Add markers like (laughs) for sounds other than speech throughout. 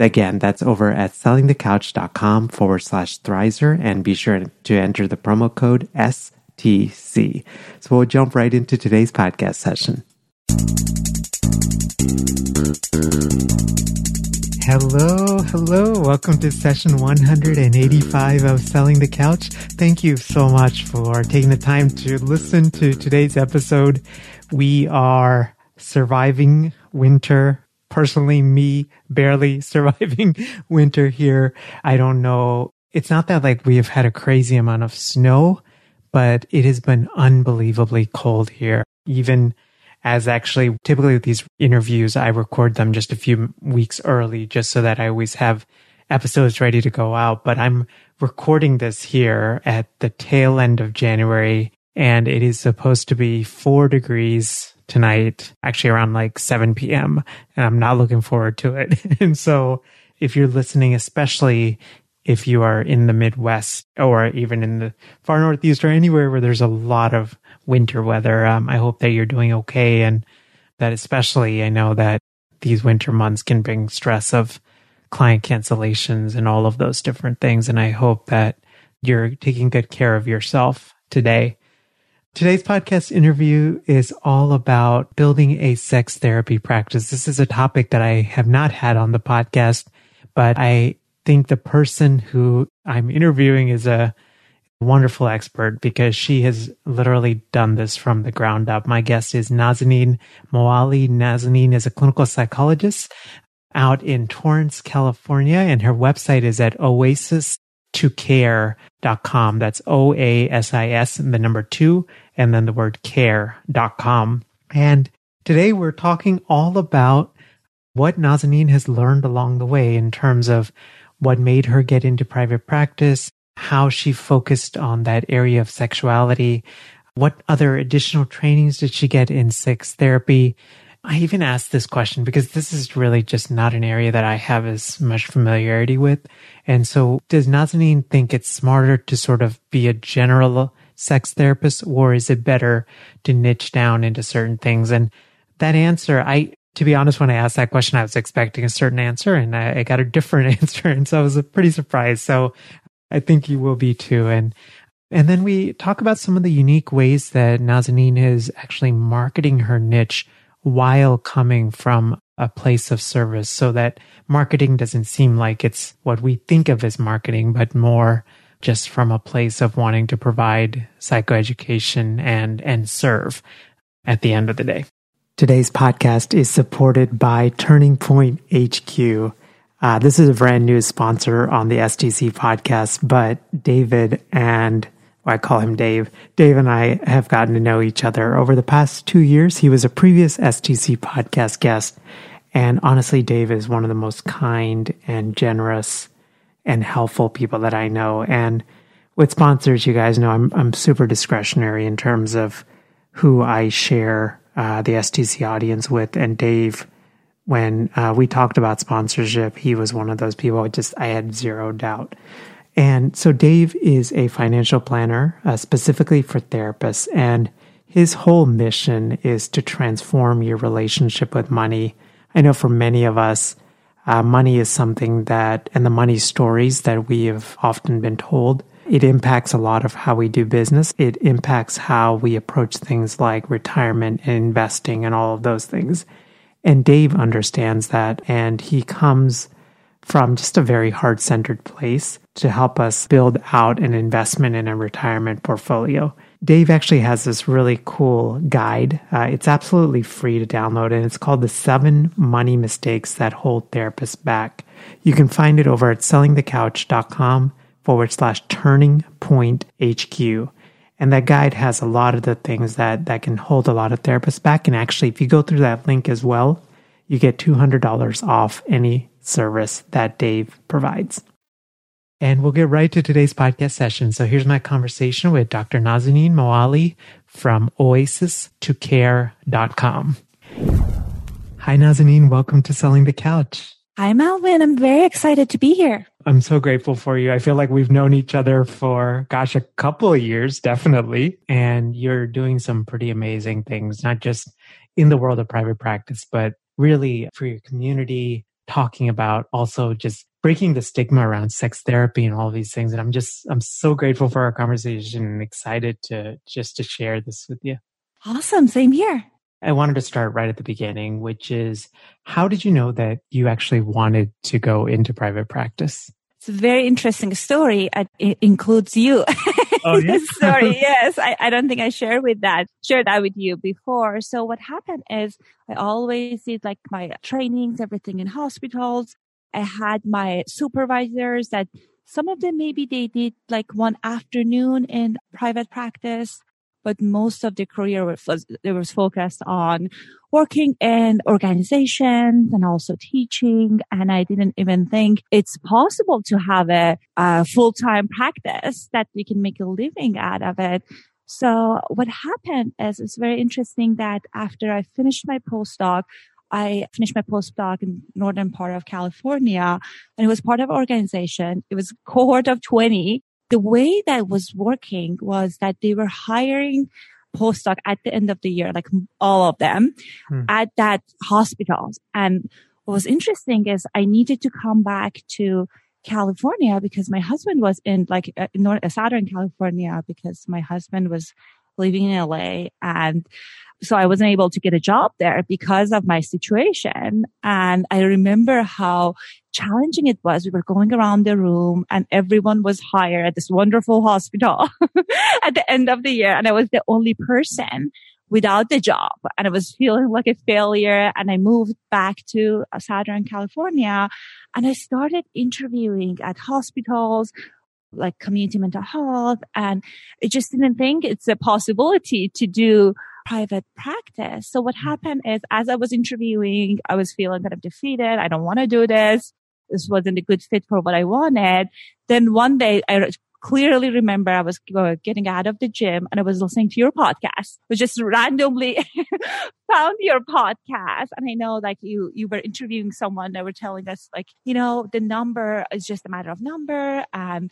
Again, that's over at sellingthecouch.com forward slash Thrizer and be sure to enter the promo code STC. So we'll jump right into today's podcast session. Hello, hello. Welcome to session 185 of Selling the Couch. Thank you so much for taking the time to listen to today's episode. We are surviving winter personally me barely (laughs) surviving (laughs) winter here. I don't know. It's not that like we have had a crazy amount of snow, but it has been unbelievably cold here. Even as actually typically with these interviews, I record them just a few weeks early just so that I always have episodes ready to go out. But I'm recording this here at the tail end of January and it is supposed to be four degrees tonight, actually around like 7 p.m. And I'm not looking forward to it. (laughs) and so if you're listening, especially if you are in the Midwest or even in the far Northeast or anywhere where there's a lot of winter weather, um, I hope that you're doing okay. And that especially, I know that these winter months can bring stress of client cancellations and all of those different things. And I hope that you're taking good care of yourself today. Today's podcast interview is all about building a sex therapy practice. This is a topic that I have not had on the podcast, but I think the person who I'm interviewing is a wonderful expert because she has literally done this from the ground up. My guest is Nazanin Moali. Nazanin is a clinical psychologist out in Torrance, California, and her website is at oasis to care.com. That's O A S I S the number two and then the word care.com. And today we're talking all about what Nazanin has learned along the way in terms of what made her get into private practice, how she focused on that area of sexuality, what other additional trainings did she get in sex therapy, I even asked this question because this is really just not an area that I have as much familiarity with. And so does Nazanin think it's smarter to sort of be a general sex therapist or is it better to niche down into certain things? And that answer, I, to be honest, when I asked that question, I was expecting a certain answer and I, I got a different (laughs) answer. And so I was pretty surprised. So I think you will be too. And and then we talk about some of the unique ways that Nazanin is actually marketing her niche while coming from a place of service so that marketing doesn't seem like it's what we think of as marketing, but more just from a place of wanting to provide psychoeducation and, and serve at the end of the day. Today's podcast is supported by Turning Point HQ. Uh, this is a brand new sponsor on the STC podcast, but David and I call him Dave. Dave and I have gotten to know each other over the past two years. He was a previous STC podcast guest. And honestly, Dave is one of the most kind and generous and helpful people that I know. And with sponsors, you guys know I'm, I'm super discretionary in terms of who I share uh, the STC audience with. And Dave, when uh, we talked about sponsorship, he was one of those people. Just I had zero doubt. And so Dave is a financial planner uh, specifically for therapists, and his whole mission is to transform your relationship with money. I know for many of us, uh, money is something that, and the money stories that we have often been told, it impacts a lot of how we do business. It impacts how we approach things like retirement and investing and all of those things. And Dave understands that, and he comes from just a very heart centered place to help us build out an investment in a retirement portfolio. Dave actually has this really cool guide. Uh, it's absolutely free to download, and it's called The Seven Money Mistakes That Hold Therapists Back. You can find it over at sellingthecouch.com forward slash turning point HQ. And that guide has a lot of the things that, that can hold a lot of therapists back. And actually, if you go through that link as well, you get $200 off any service that Dave provides. And we'll get right to today's podcast session. So here's my conversation with Dr. Nazanin Moali from oasis2care.com. Hi, Nazanin. Welcome to Selling the Couch. Hi, Melvin. I'm very excited to be here. I'm so grateful for you. I feel like we've known each other for, gosh, a couple of years, definitely. And you're doing some pretty amazing things, not just in the world of private practice, but really for your community, talking about also just breaking the stigma around sex therapy and all these things. And I'm just, I'm so grateful for our conversation and excited to just to share this with you. Awesome. Same here. I wanted to start right at the beginning, which is how did you know that you actually wanted to go into private practice? It's a very interesting story. It includes you. (laughs) Oh, yeah? (laughs) story. yes. I, I don't think I shared with that, shared that with you before. So what happened is I always did like my trainings, everything in hospitals. I had my supervisors that some of them maybe they did like one afternoon in private practice, but most of the career was, it was focused on working in organizations and also teaching. And I didn't even think it's possible to have a, a full-time practice that we can make a living out of it. So what happened is it's very interesting that after I finished my postdoc, I finished my postdoc in northern part of California and it was part of an organization. It was a cohort of 20. The way that was working was that they were hiring postdoc at the end of the year, like all of them hmm. at that hospitals. And what was interesting is I needed to come back to California because my husband was in like uh, North, uh, Southern California because my husband was living in LA and so I wasn't able to get a job there because of my situation. And I remember how challenging it was. We were going around the room and everyone was hired at this wonderful hospital (laughs) at the end of the year. And I was the only person without the job and I was feeling like a failure. And I moved back to uh, Southern California and I started interviewing at hospitals like community mental health. And I just didn't think it's a possibility to do private practice. So what mm. happened is as I was interviewing, I was feeling kind of defeated. I don't want to do this. This wasn't a good fit for what I wanted. Then one day I clearly remember I was getting out of the gym and I was listening to your podcast. I just randomly (laughs) found your podcast. And I know like you, you were interviewing someone that were telling us like, you know, the number is just a matter of number and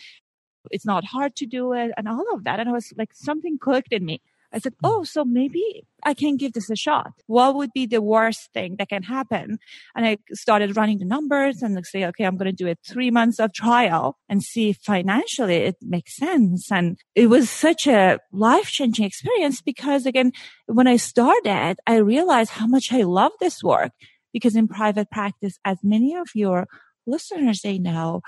it's not hard to do it and all of that. And I was like, something clicked in me. I said, mm. Oh, so maybe I can give this a shot. What would be the worst thing that can happen? And I started running the numbers and say, okay, I'm going to do it three months of trial and see if financially it makes sense. And it was such a life changing experience because again, when I started, I realized how much I love this work because in private practice, as many of your listeners, they know,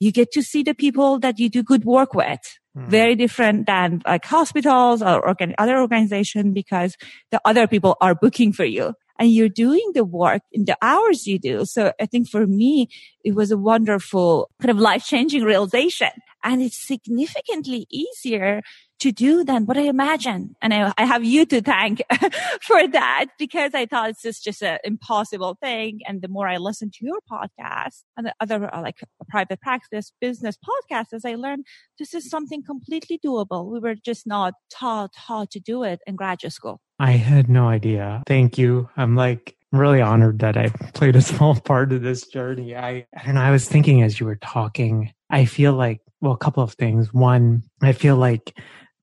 you get to see the people that you do good work with. Mm. Very different than like hospitals or organ- other organizations because the other people are booking for you and you're doing the work in the hours you do. So I think for me, it was a wonderful kind of life changing realization and it's significantly easier to do than what I imagined. And I, I have you to thank (laughs) for that because I thought it's just, just an impossible thing. And the more I listen to your podcast and the other uh, like private practice business podcasts, as I learned this is something completely doable. We were just not taught how to do it in graduate school. I had no idea. Thank you. I'm like, really honored that I played a (laughs) small part of this journey. I, I don't know. I was thinking as you were talking, I feel like, well, a couple of things. One, I feel like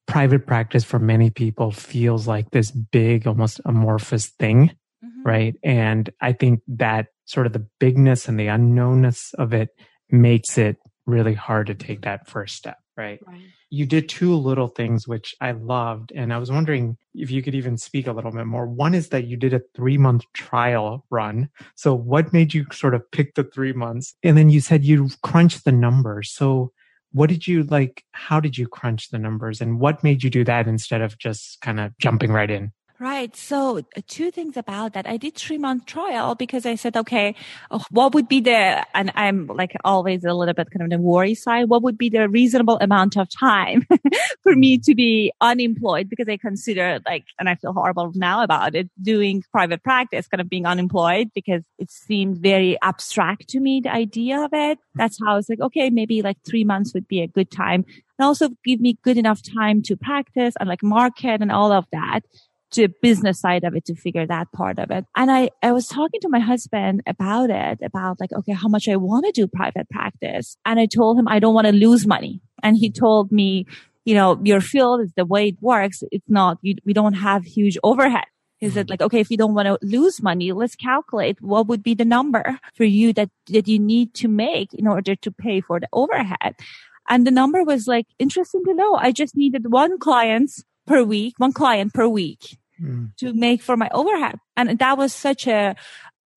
private practice for many people feels like this big, almost amorphous thing, mm-hmm. right? And I think that sort of the bigness and the unknownness of it makes it really hard to take that first step, right? right? You did two little things which I loved. And I was wondering if you could even speak a little bit more. One is that you did a three month trial run. So, what made you sort of pick the three months? And then you said you crunched the numbers. So, what did you like? How did you crunch the numbers and what made you do that instead of just kind of jumping right in? Right. So uh, two things about that. I did three month trial because I said, okay, uh, what would be the, and I'm like always a little bit kind of the worry side. What would be the reasonable amount of time (laughs) for me to be unemployed? Because I consider like, and I feel horrible now about it, doing private practice, kind of being unemployed because it seemed very abstract to me, the idea of it. That's how I was like, okay, maybe like three months would be a good time and also give me good enough time to practice and like market and all of that to business side of it to figure that part of it. And I, I was talking to my husband about it, about like, okay, how much I want to do private practice. And I told him I don't want to lose money. And he told me, you know, your field is the way it works. It's not, you, we don't have huge overhead. He said like, okay, if you don't want to lose money, let's calculate what would be the number for you that, that you need to make in order to pay for the overhead. And the number was like interesting to know. I just needed one client per week, one client per week mm. to make for my overhead. And that was such a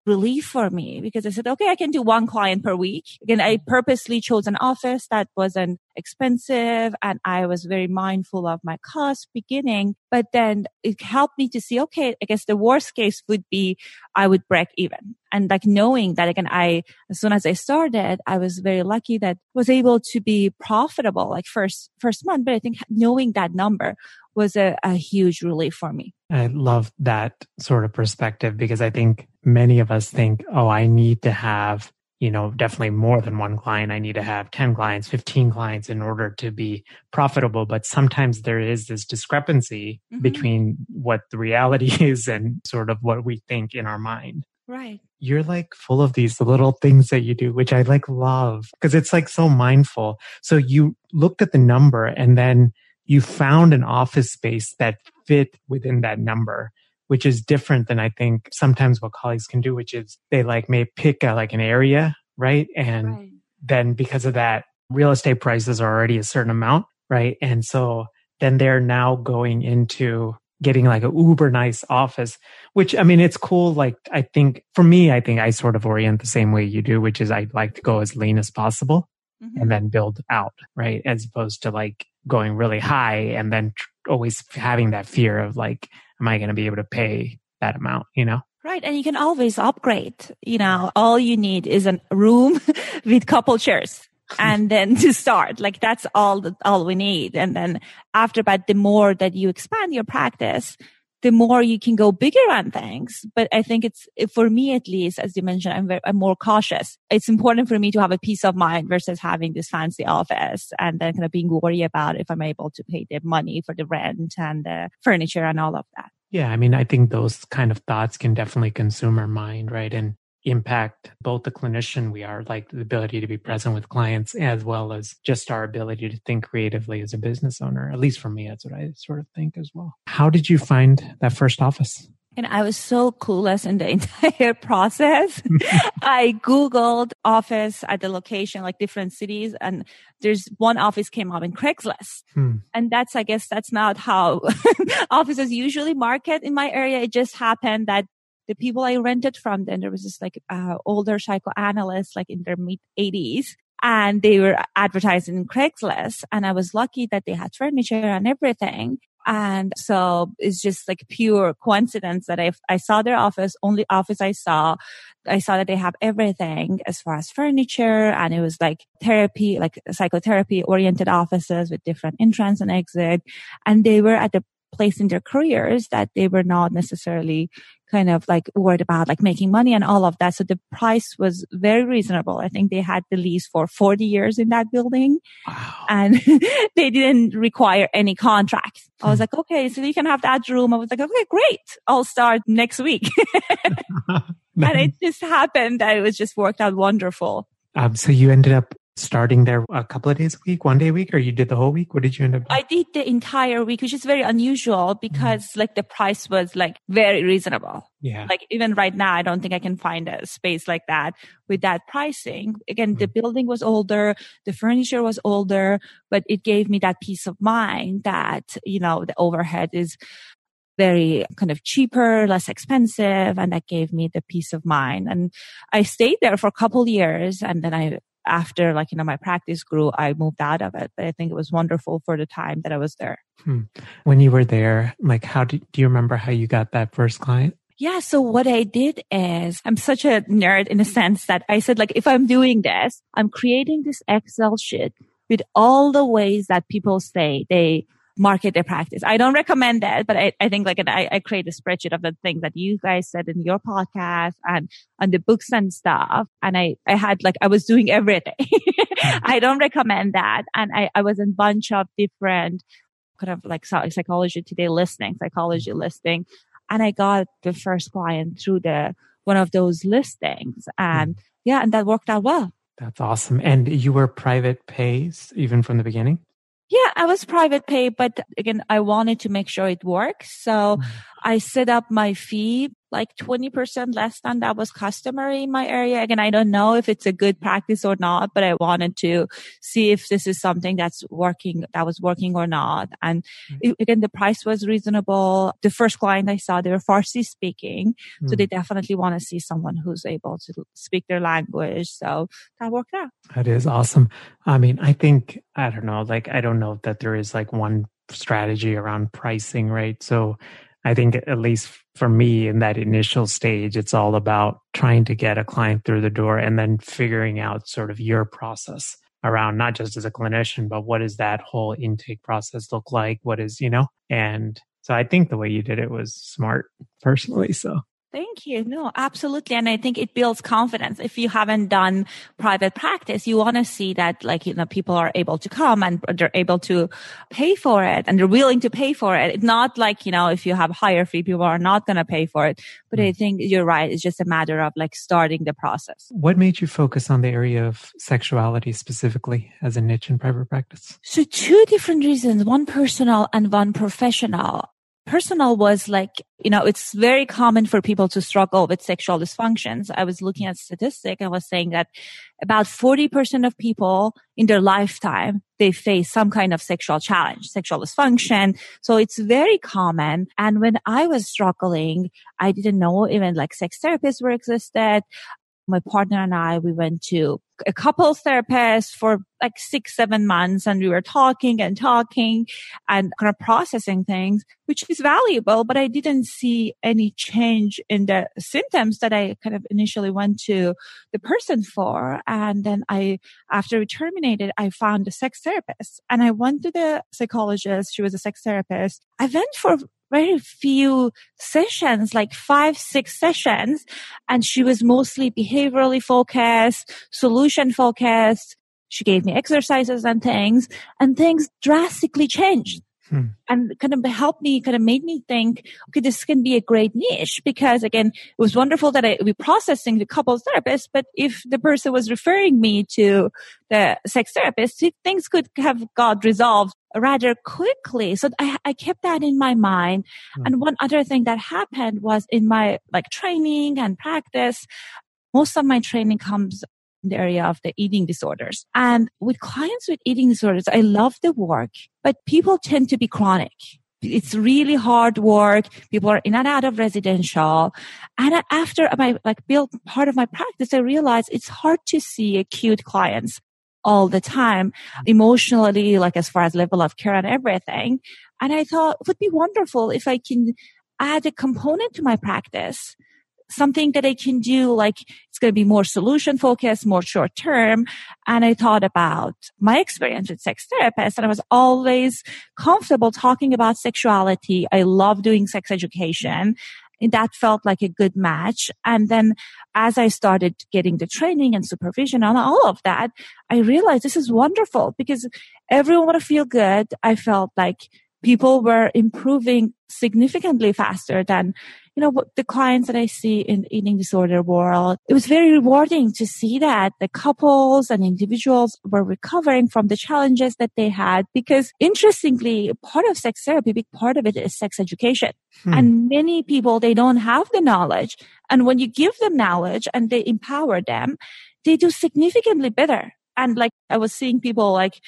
relief for me because I said, okay, I can do one client per week. Again, I purposely chose an office that wasn't expensive and I was very mindful of my cost beginning, but then it helped me to see, okay, I guess the worst case would be I would break even. And like knowing that again, I, as soon as I started, I was very lucky that was able to be profitable like first, first month. But I think knowing that number was a, a huge relief for me. I love that sort of perspective because I think many of us think, oh, I need to have, you know, definitely more than one client. I need to have 10 clients, 15 clients in order to be profitable. But sometimes there is this discrepancy mm-hmm. between what the reality (laughs) is and sort of what we think in our mind. Right. You're like full of these little things that you do, which I like love because it's like so mindful. So you looked at the number and then you found an office space that fit within that number which is different than I think sometimes what colleagues can do, which is they like may pick a, like an area, right? And right. then because of that, real estate prices are already a certain amount, right? And so then they're now going into getting like a uber nice office, which I mean, it's cool. Like I think for me, I think I sort of orient the same way you do, which is I'd like to go as lean as possible mm-hmm. and then build out, right? As opposed to like going really high and then tr- always having that fear of like, am I going to be able to pay that amount, you know? Right. And you can always upgrade. You know, all you need is a room (laughs) with couple chairs. (laughs) and then to start, like that's all, that, all we need. And then after that, the more that you expand your practice, the more you can go bigger on things. But I think it's, for me at least, as you mentioned, I'm, very, I'm more cautious. It's important for me to have a peace of mind versus having this fancy office and then kind of being worried about if I'm able to pay the money for the rent and the furniture and all of that. Yeah. I mean, I think those kind of thoughts can definitely consume our mind, right? And impact both the clinician we are, like the ability to be present with clients, as well as just our ability to think creatively as a business owner. At least for me, that's what I sort of think as well. How did you find that first office? And I was so clueless in the (laughs) entire process. (laughs) I Googled office at the location, like different cities, and there's one office came up in Craigslist. Hmm. And that's, I guess that's not how (laughs) offices usually market in my area. It just happened that the people I rented from then, there was this like uh, older psychoanalyst, like in their mid 80s, and they were advertising in Craigslist. And I was lucky that they had furniture and everything. And so it's just like pure coincidence that I, I saw their office, only office I saw. I saw that they have everything as far as furniture and it was like therapy, like psychotherapy oriented offices with different entrance and exit. And they were at the place in their careers that they were not necessarily kind of like worried about like making money and all of that. So the price was very reasonable. I think they had the lease for 40 years in that building wow. and (laughs) they didn't require any contract. I was hmm. like, okay, so you can have that room. I was like, okay, great. I'll start next week. (laughs) (laughs) and it just happened that it was just worked out wonderful. Um, so you ended up starting there a couple of days a week, one day a week, or you did the whole week? What did you end up? Doing? I did the entire week, which is very unusual because mm. like the price was like very reasonable. Yeah. Like even right now, I don't think I can find a space like that with that pricing. Again, mm. the building was older, the furniture was older, but it gave me that peace of mind that, you know, the overhead is very kind of cheaper, less expensive. And that gave me the peace of mind. And I stayed there for a couple years and then I after like, you know, my practice grew, I moved out of it. But I think it was wonderful for the time that I was there. Hmm. When you were there, like, how did, do you remember how you got that first client? Yeah. So what I did is I'm such a nerd in a sense that I said, like, if I'm doing this, I'm creating this Excel sheet with all the ways that people say they market their practice. I don't recommend that, but I, I think like I, I create a spreadsheet of the things that you guys said in your podcast and on the books and stuff. And I, I had like, I was doing everything. (laughs) I don't recommend that. And I, I was in a bunch of different kind of like psychology today listening, psychology listing. And I got the first client through the, one of those listings. And hmm. yeah, and that worked out well. That's awesome. And you were private pays even from the beginning? Yeah, I was private pay, but again, I wanted to make sure it works. So mm-hmm. I set up my fee like 20% less than that was customary in my area. Again, I don't know if it's a good practice or not, but I wanted to see if this is something that's working, that was working or not. And mm-hmm. again, the price was reasonable. The first client I saw, they were Farsi speaking. So they definitely want to see someone who's able to speak their language. So that worked out. That is awesome. I mean, I think, I don't know, like, I don't know that there is like one strategy around pricing, right? So I think at least for me in that initial stage, it's all about trying to get a client through the door and then figuring out sort of your process around not just as a clinician, but what does that whole intake process look like? What is, you know, and so I think the way you did it was smart personally. So Thank you. No, absolutely. And I think it builds confidence. If you haven't done private practice, you want to see that like, you know, people are able to come and they're able to pay for it and they're willing to pay for it. It's not like, you know, if you have higher fee, people are not going to pay for it. But I mm. think you're right. It's just a matter of like starting the process. What made you focus on the area of sexuality specifically as a niche in private practice? So two different reasons, one personal and one professional personal was like, you know, it's very common for people to struggle with sexual dysfunctions. I was looking at statistic and was saying that about 40% of people in their lifetime, they face some kind of sexual challenge, sexual dysfunction. So it's very common. And when I was struggling, I didn't know even like sex therapists were existed my partner and I, we went to a couple therapist for like six, seven months and we were talking and talking and kind of processing things, which is valuable, but I didn't see any change in the symptoms that I kind of initially went to the person for. And then I, after we terminated, I found a sex therapist and I went to the psychologist. She was a sex therapist. I went for very few sessions, like five, six sessions. And she was mostly behaviorally focused, solution focused. She gave me exercises and things and things drastically changed. Hmm. And kind of helped me, kind of made me think, okay, this can be a great niche because again, it was wonderful that I we processing the couples therapist, but if the person was referring me to the sex therapist, things could have got resolved rather quickly. So I, I kept that in my mind. Hmm. And one other thing that happened was in my like training and practice, most of my training comes in the area of the eating disorders. And with clients with eating disorders, I love the work, but people tend to be chronic. It's really hard work. People are in and out of residential. And after my like built part of my practice, I realized it's hard to see acute clients all the time emotionally, like as far as level of care and everything. And I thought it would be wonderful if I can add a component to my practice something that I can do, like it's going to be more solution focused, more short term. And I thought about my experience with sex therapists and I was always comfortable talking about sexuality. I love doing sex education. That felt like a good match. And then as I started getting the training and supervision on all of that, I realized this is wonderful because everyone want to feel good. I felt like people were improving significantly faster than you know, the clients that I see in the eating disorder world, it was very rewarding to see that the couples and individuals were recovering from the challenges that they had. Because interestingly, part of sex therapy, big part of it is sex education. Hmm. And many people, they don't have the knowledge. And when you give them knowledge and they empower them, they do significantly better. And like I was seeing people like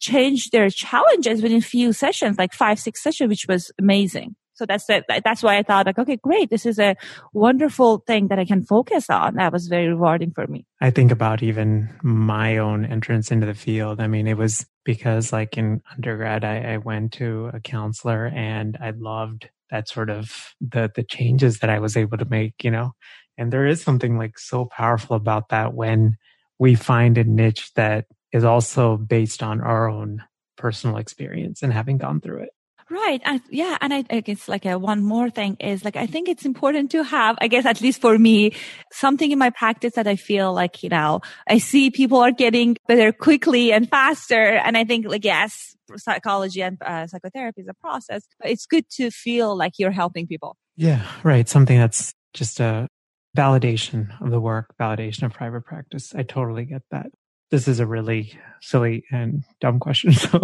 change their challenges within few sessions, like five, six sessions, which was amazing. So that's it. That's why I thought like, okay, great. This is a wonderful thing that I can focus on. That was very rewarding for me. I think about even my own entrance into the field. I mean, it was because like in undergrad, I, I went to a counselor and I loved that sort of the, the changes that I was able to make, you know, and there is something like so powerful about that when we find a niche that is also based on our own personal experience and having gone through it. Right. And yeah. And I, I guess like a, one more thing is like, I think it's important to have, I guess, at least for me, something in my practice that I feel like, you know, I see people are getting better quickly and faster. And I think like, yes, psychology and uh, psychotherapy is a process, but it's good to feel like you're helping people. Yeah. Right. Something that's just a validation of the work, validation of private practice. I totally get that this is a really silly and dumb question. (laughs) So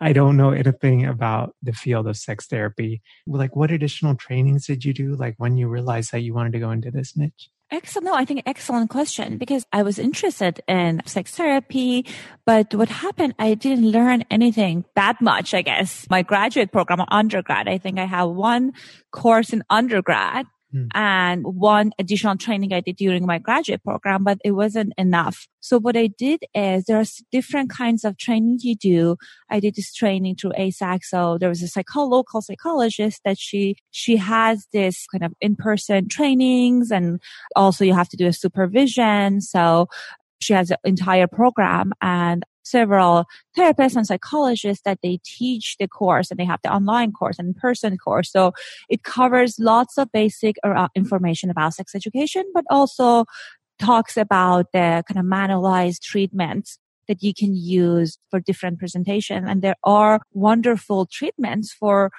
I don't know anything about the field of sex therapy. Like, what additional trainings did you do? Like, when you realized that you wanted to go into this niche? Excellent. No, I think excellent question because I was interested in sex therapy, but what happened, I didn't learn anything that much, I guess. My graduate program undergrad, I think I have one course in undergrad Mm. and one additional training I did during my graduate program, but it wasn't enough. So what I did is there's different kinds of training you do. I did this training through AASECT. So there was a psycho, local psychologist that she, she has this kind of in-person trainings and also you have to do a supervision. So she has an entire program and several therapists and psychologists that they teach the course and they have the online course and in-person course. So it covers lots of basic uh, information about sex education, but also talks about the kind of manualized treatments that you can use for different presentation. And there are wonderful treatments for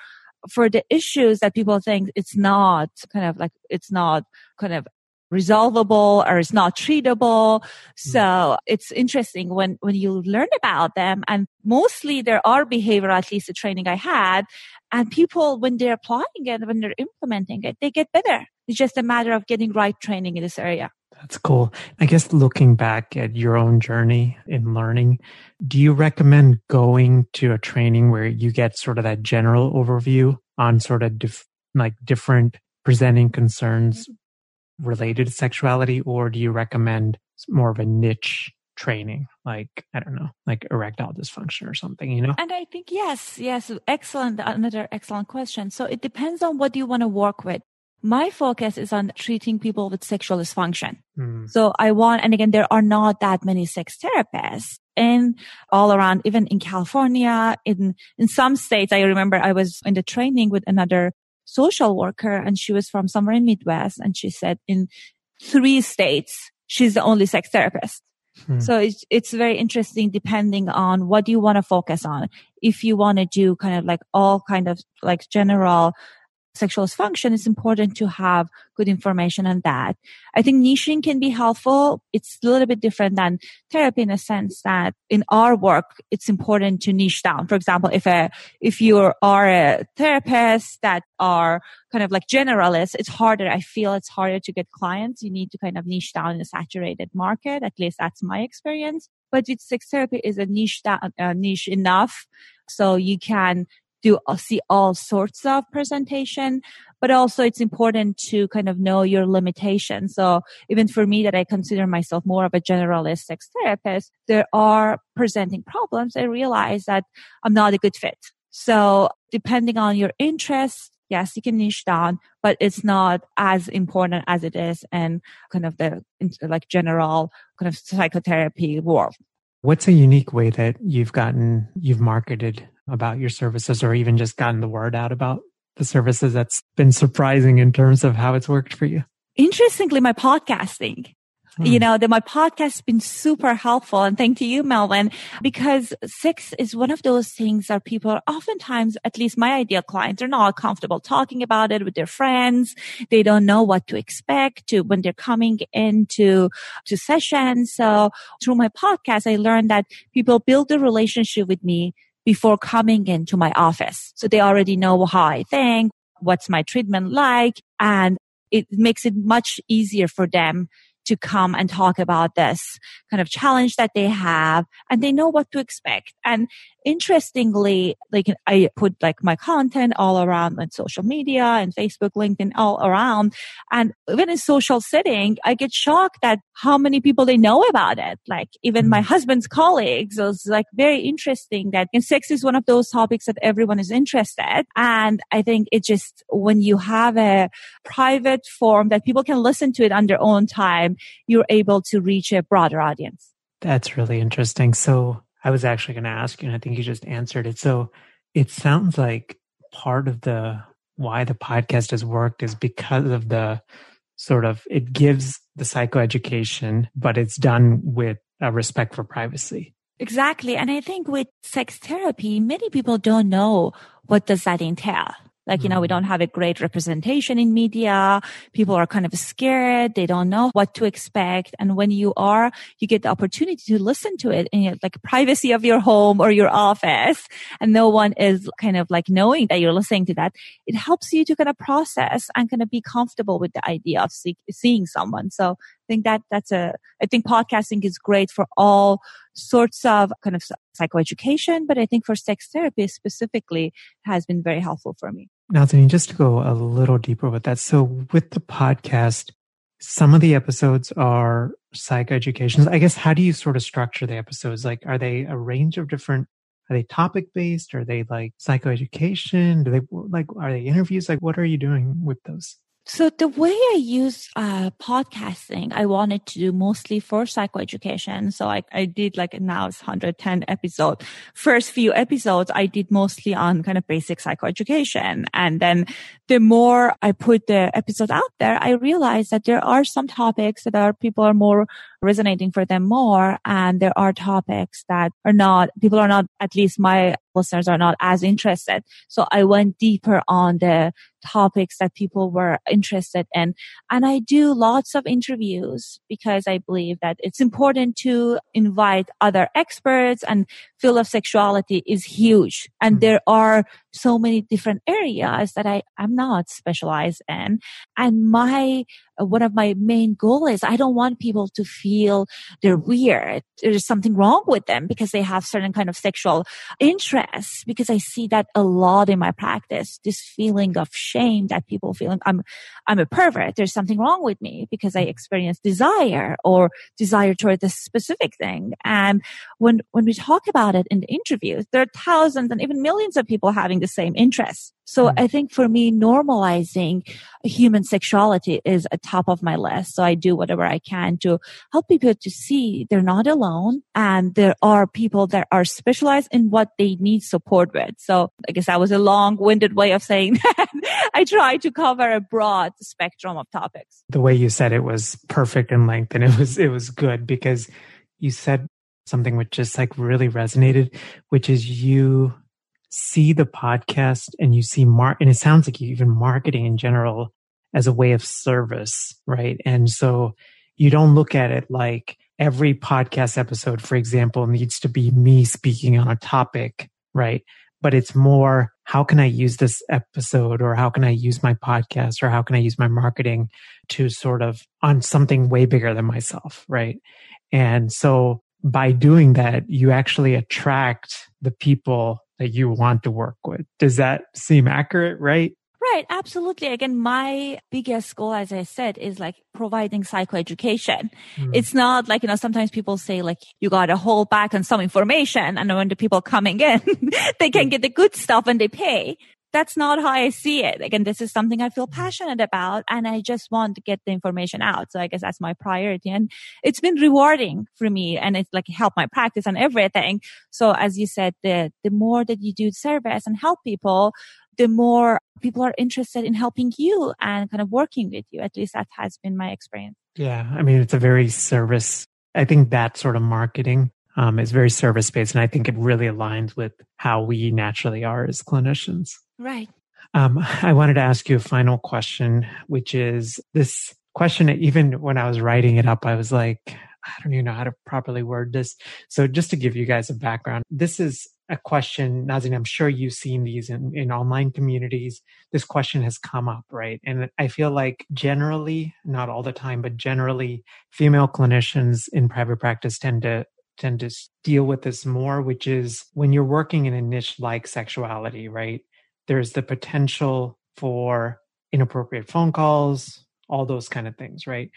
for the issues that people think it's not kind of like it's not kind of resolvable or it's not treatable. Hmm. So it's interesting when, when you learn about them and mostly there are behavioral, at least the training I had and people, when they're applying it, when they're implementing it, they get better. It's just a matter of getting right training in this area. That's cool. I guess looking back at your own journey in learning, do you recommend going to a training where you get sort of that general overview on sort of dif- like different presenting concerns related to sexuality, or do you recommend more of a niche training, like, I don't know, like erectile dysfunction or something, you know? And I think, yes, yes, excellent. Another excellent question. So it depends on what you want to work with. My focus is on treating people with sexual dysfunction. Mm. So I want, and again, there are not that many sex therapists in all around, even in California, in, in some states. I remember I was in the training with another social worker and she was from somewhere in Midwest and she said in three states, she's the only sex therapist. Hmm. So it's, it's very interesting depending on what you want to focus on. If you want to do kind of like all kind of like general sexual dysfunction, it's important to have good information on that. I think niching can be helpful. It's a little bit different than therapy in a sense that in our work, it's important to niche down. For example, if a, if you are a therapist that are kind of like generalists, it's harder. I feel it's harder to get clients. You need to kind of niche down in a saturated market. At least that's my experience. But with sex therapy is a niche, that, uh, niche enough so you can do uh, see all sorts of presentation, but also it's important to kind of know your limitations. So even for me that I consider myself more of a generalist sex therapist, there are presenting problems. I realize that I'm not a good fit. So depending on your interests, yes, you can niche down, but it's not as important as it is in kind of the like general kind of psychotherapy world. What's a unique way that you've gotten, you've marketed about your services or even just gotten the word out about the services that's been surprising in terms of how it's worked for you? Interestingly, my podcasting. Hmm. You know, that my podcast has been super helpful. And thank you, Melvin, because sex is one of those things that people are oftentimes, at least my ideal clients, are not comfortable talking about it with their friends. They don't know what to expect to when they're coming into to sessions. So through my podcast, I learned that people build a relationship with me before coming into my office. So they already know how I think, what's my treatment like, and it makes it much easier for them to come and talk about this kind of challenge that they have and they know what to expect. And interestingly, like I put like my content all around on social media and Facebook, LinkedIn, all around. And even in social setting, I get shocked at how many people they know about it. Like even mm-hmm. my husband's colleagues it was like very interesting that in sex is one of those topics that everyone is interested. And I think it just, when you have a private forum that people can listen to it on their own time, you're able to reach a broader audience. That's really interesting. So I was actually going to ask you, and I think you just answered it. So it sounds like part of the why the podcast has worked is because of the sort of it gives the psychoeducation, but it's done with a respect for privacy. Exactly. And I think with sex therapy, many people don't know what does that entail. Like, you know, we mm-hmm. don't have a great representation in media. People are kind of scared. They don't know what to expect. And when you are, you get the opportunity to listen to it in like privacy of your home or your office. And no one is kind of like knowing that you're listening to that. It helps you to kind of process and kind of be comfortable with the idea of see- seeing someone. So I think that that's a, I think podcasting is great for all sorts of kind of psychoeducation, but I think for sex therapy specifically has been very helpful for me. Nazanin, just to go a little deeper with that. So with the podcast, some of the episodes are psychoeducations. I guess how do you sort of structure the episodes? Like, are they a range of different are they topic based? Are they like psychoeducation? Do they like, are they interviews? Like, what are you doing with those? So the way I use uh, podcasting, I wanted to do mostly for psychoeducation. So I, I did like now it's 110 episode. First few episodes, I did mostly on kind of basic psychoeducation. And then the more I put the episode out there, I realized that there are some topics that are people are more resonating for them more. And there are topics that are not, people are not, at least my listeners are not as interested. So I went deeper on the topics that people were interested in. And I do lots of interviews because I believe that it's important to invite other experts and field of sexuality is huge. And mm-hmm. there are so many different areas that I am not specialized in. And my, uh, one of my main goal is I don't want people to feel they're weird. There's something wrong with them because they have certain kind of sexual interests because I see that a lot in my practice, this feeling of shame that people feel I'm, I'm a pervert. There's something wrong with me because I experience desire or desire toward this specific thing. And when, when we talk about it in the interviews, there are thousands and even millions of people having the same interests. So mm. I think for me, normalizing human sexuality is a top of my list. So I do whatever I can to help people to see they're not alone and there are people that are specialized in what they need support with. So I guess that was a long winded way of saying (laughs) that. I try to cover a broad spectrum of topics. The way you said it was perfect in length and it was, it was good because you said something which just like really resonated, which is you see the podcast and you see mark, and it sounds like you even marketing in general as a way of service, right? And so you don't look at it like every podcast episode, for example, needs to be me speaking on a topic, right? But it's more, how can I use this episode or how can I use my podcast or how can I use my marketing to sort of on something way bigger than myself, right? And so by doing that, you actually attract the people that you want to work with. Does that seem accurate, right? Right, absolutely. Again, my biggest goal, as I said, is like providing psychoeducation. Mm. It's not like, you know, sometimes people say like, you got to hold back on some information. And when the people coming in, (laughs) they can hmm. get the good stuff and they pay that's not how I see it. Again, this is something I feel passionate about and I just want to get the information out. So I guess that's my priority. And it's been rewarding for me and it's like helped my practice and everything. So as you said, the, the more that you do service and help people, the more people are interested in helping you and kind of working with you. At least that has been my experience. Yeah. I mean, it's a very service. I think that sort of marketing um, is very service based. And I think it really aligns with how we naturally are as clinicians. Right. Um, I wanted to ask you a final question, which is this question. Even when I was writing it up, I was like, I don't even know how to properly word this. So just to give you guys a background, this is a question, Nazin, I'm sure you've seen these in, in online communities. This question has come up, right? And I feel like generally, not all the time, but generally female clinicians in private practice tend to tend to deal with this more, which is when you're working in a niche like sexuality, right? There's the potential for inappropriate phone calls, all those kind of things, right?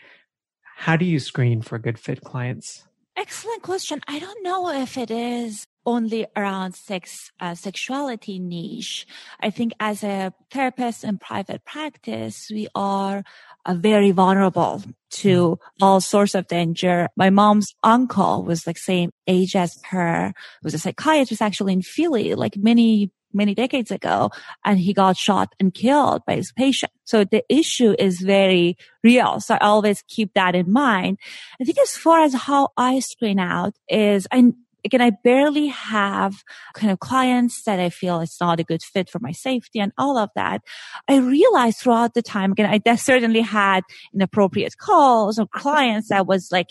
How do you screen for good fit clients? Excellent question. I don't know if it is only around sex, uh, sexuality niche. I think as a therapist in private practice, we are uh, very vulnerable to all sorts of danger. My mom's uncle was like same age as her, was a psychiatrist actually in Philly, like many many decades ago and he got shot and killed by his patient. So the issue is very real. So I always keep that in mind. I think as far as how I screen out is I again, I barely have kind of clients that I feel it's not a good fit for my safety and all of that. I realized throughout the time, again, I certainly had inappropriate calls or clients that was like,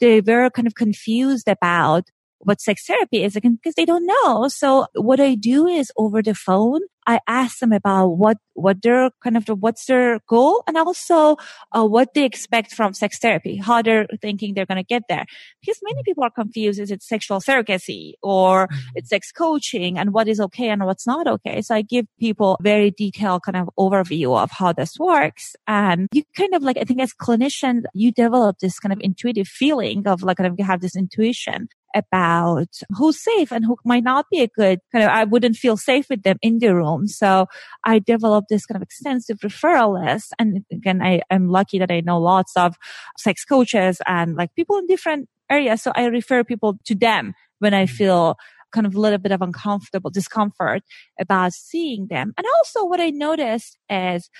they were kind of confused about what sex therapy is again because they don't know. So what I do is over the phone, I ask them about what, what their kind of, what's their goal and also uh, what they expect from sex therapy, how they're thinking they're going to get there. Because many people are confused. Is it sexual surrogacy or mm-hmm. it's sex coaching and what is okay and what's not okay? So I give people very detailed kind of overview of how this works. And you kind of like, I think as clinicians, you develop this kind of intuitive feeling of like kind of you have this intuition about who's safe and who might not be a good kind of, I wouldn't feel safe with them in the room. So I developed this kind of extensive referral list. And again, I, I'm lucky that I know lots of sex coaches and like people in different areas. So I refer people to them when I mm-hmm. feel kind of a little bit of uncomfortable discomfort about seeing them. And also what I noticed is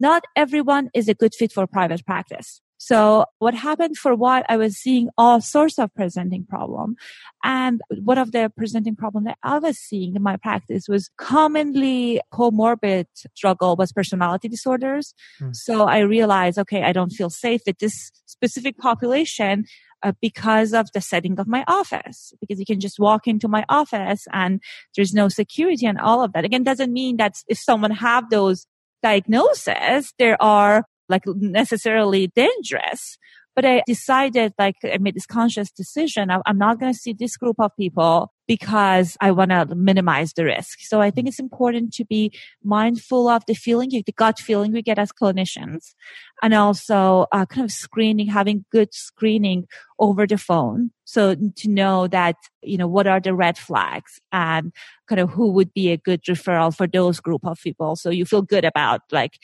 not everyone is a good fit for private practice. So what happened for what I was seeing all sorts of presenting problem. And one of the presenting problem that I was seeing in my practice was commonly comorbid struggle was personality disorders. Hmm. So I realized, okay, I don't feel safe with this specific population uh, because of the setting of my office because you can just walk into my office and there's no security and all of that again doesn't mean that if someone have those diagnoses there are like necessarily dangerous. But I decided, like, I made this conscious decision. I'm not going to see this group of people because I want to minimize the risk. So I think it's important to be mindful of the feeling, the gut feeling we get as clinicians, and also uh, kind of screening, having good screening over the phone. So to know that, you know, what are the red flags and kind of who would be a good referral for those group of people. So you feel good about like,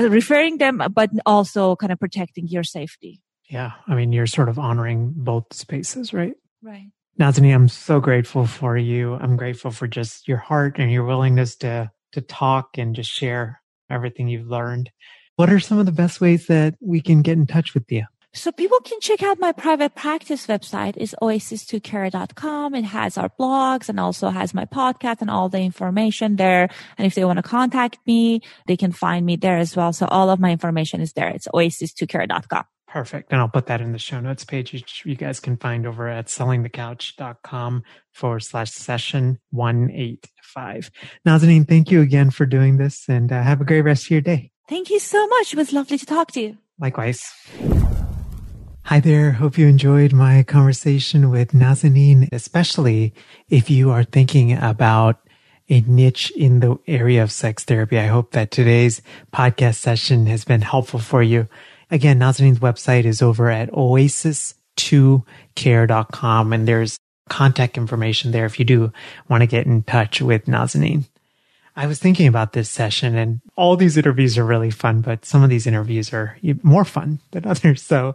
Uh, referring them, but also kind of protecting your safety. Yeah. I mean, you're sort of honoring both spaces, right? Right. Nazanin, I'm so grateful for you. I'm grateful for just your heart and your willingness to, to talk and just share everything you've learned. What are some of the best ways that we can get in touch with you? So people can check out my private practice website is oasis2care.com. It has our blogs and also has my podcast and all the information there. And if they want to contact me, they can find me there as well. So all of my information is there. It's oasis2care.com. Perfect. And I'll put that in the show notes page, which you guys can find over at sellingthecouch.com forward slash session 185. Nazanin, thank you again for doing this and uh, have a great rest of your day. Thank you so much. It was lovely to talk to you. Likewise. Hi there. Hope you enjoyed my conversation with Nazanin, especially if you are thinking about a niche in the area of sex therapy. I hope that today's podcast session has been helpful for you. Again, Nazanin's website is over at oasis2care.com and there's contact information there if you do want to get in touch with Nazanin. I was thinking about this session and all these interviews are really fun, but some of these interviews are more fun than others. So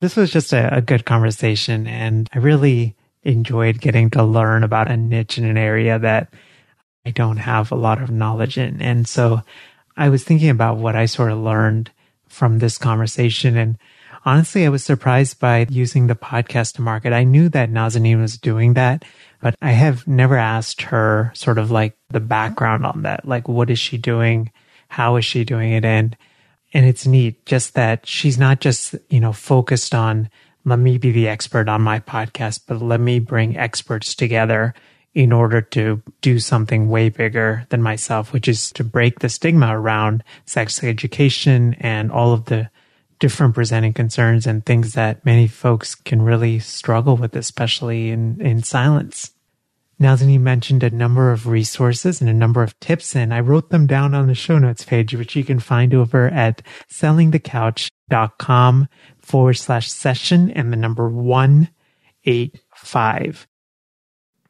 this was just a, a good conversation and I really enjoyed getting to learn about a niche in an area that I don't have a lot of knowledge in. And so I was thinking about what I sort of learned from this conversation. And honestly, I was surprised by using the podcast to market. I knew that Nazanin was doing that, but I have never asked her sort of like the background on that. Like, what is she doing? How is she doing it? And and it's neat just that she's not just, you know, focused on let me be the expert on my podcast, but let me bring experts together in order to do something way bigger than myself, which is to break the stigma around sex education and all of the different presenting concerns and things that many folks can really struggle with, especially in, in silence. Nazanin mentioned a number of resources and a number of tips, and I wrote them down on the show notes page, which you can find over at sellingthecouch.com forward slash session and the number 185.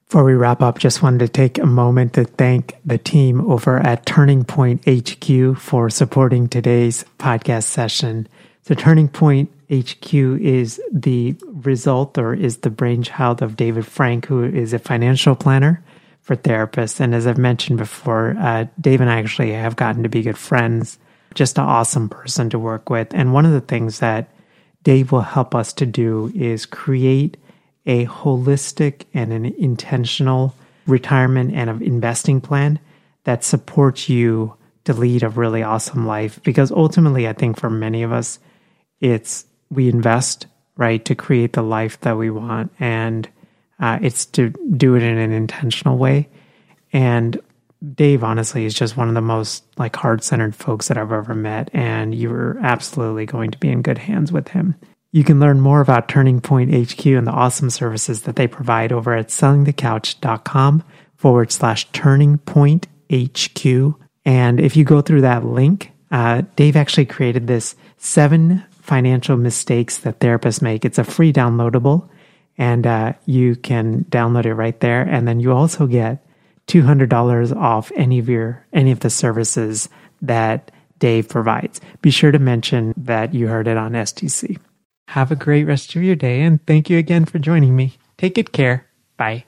Before we wrap up, just wanted to take a moment to thank the team over at Turning Point HQ for supporting today's podcast session. So Turning Point HQ is the result or is the brainchild of David Frank, who is a financial planner for therapists. And as I've mentioned before, uh, Dave and I actually have gotten to be good friends. Just an awesome person to work with. And one of the things that Dave will help us to do is create a holistic and an intentional retirement and an investing plan that supports you to lead a really awesome life. Because ultimately, I think for many of us, it's we invest right to create the life that we want and uh, it's to do it in an intentional way. And dave honestly is just one of the most like heart-centered folks that i've ever met and you're absolutely going to be in good hands with him. You can learn more about turning point hq and the awesome services that they provide over at sellingthecouch.com forward slash turning point hq and if you go through that link uh, dave actually created this seven financial mistakes that therapists make. It's a free downloadable, and uh, you can download it right there. And then you also get two hundred dollars off any of your any of the services that Dave provides. Be sure to mention that you heard it on STC. Have a great rest of your day, and thank you again for joining me. Take good care. Bye.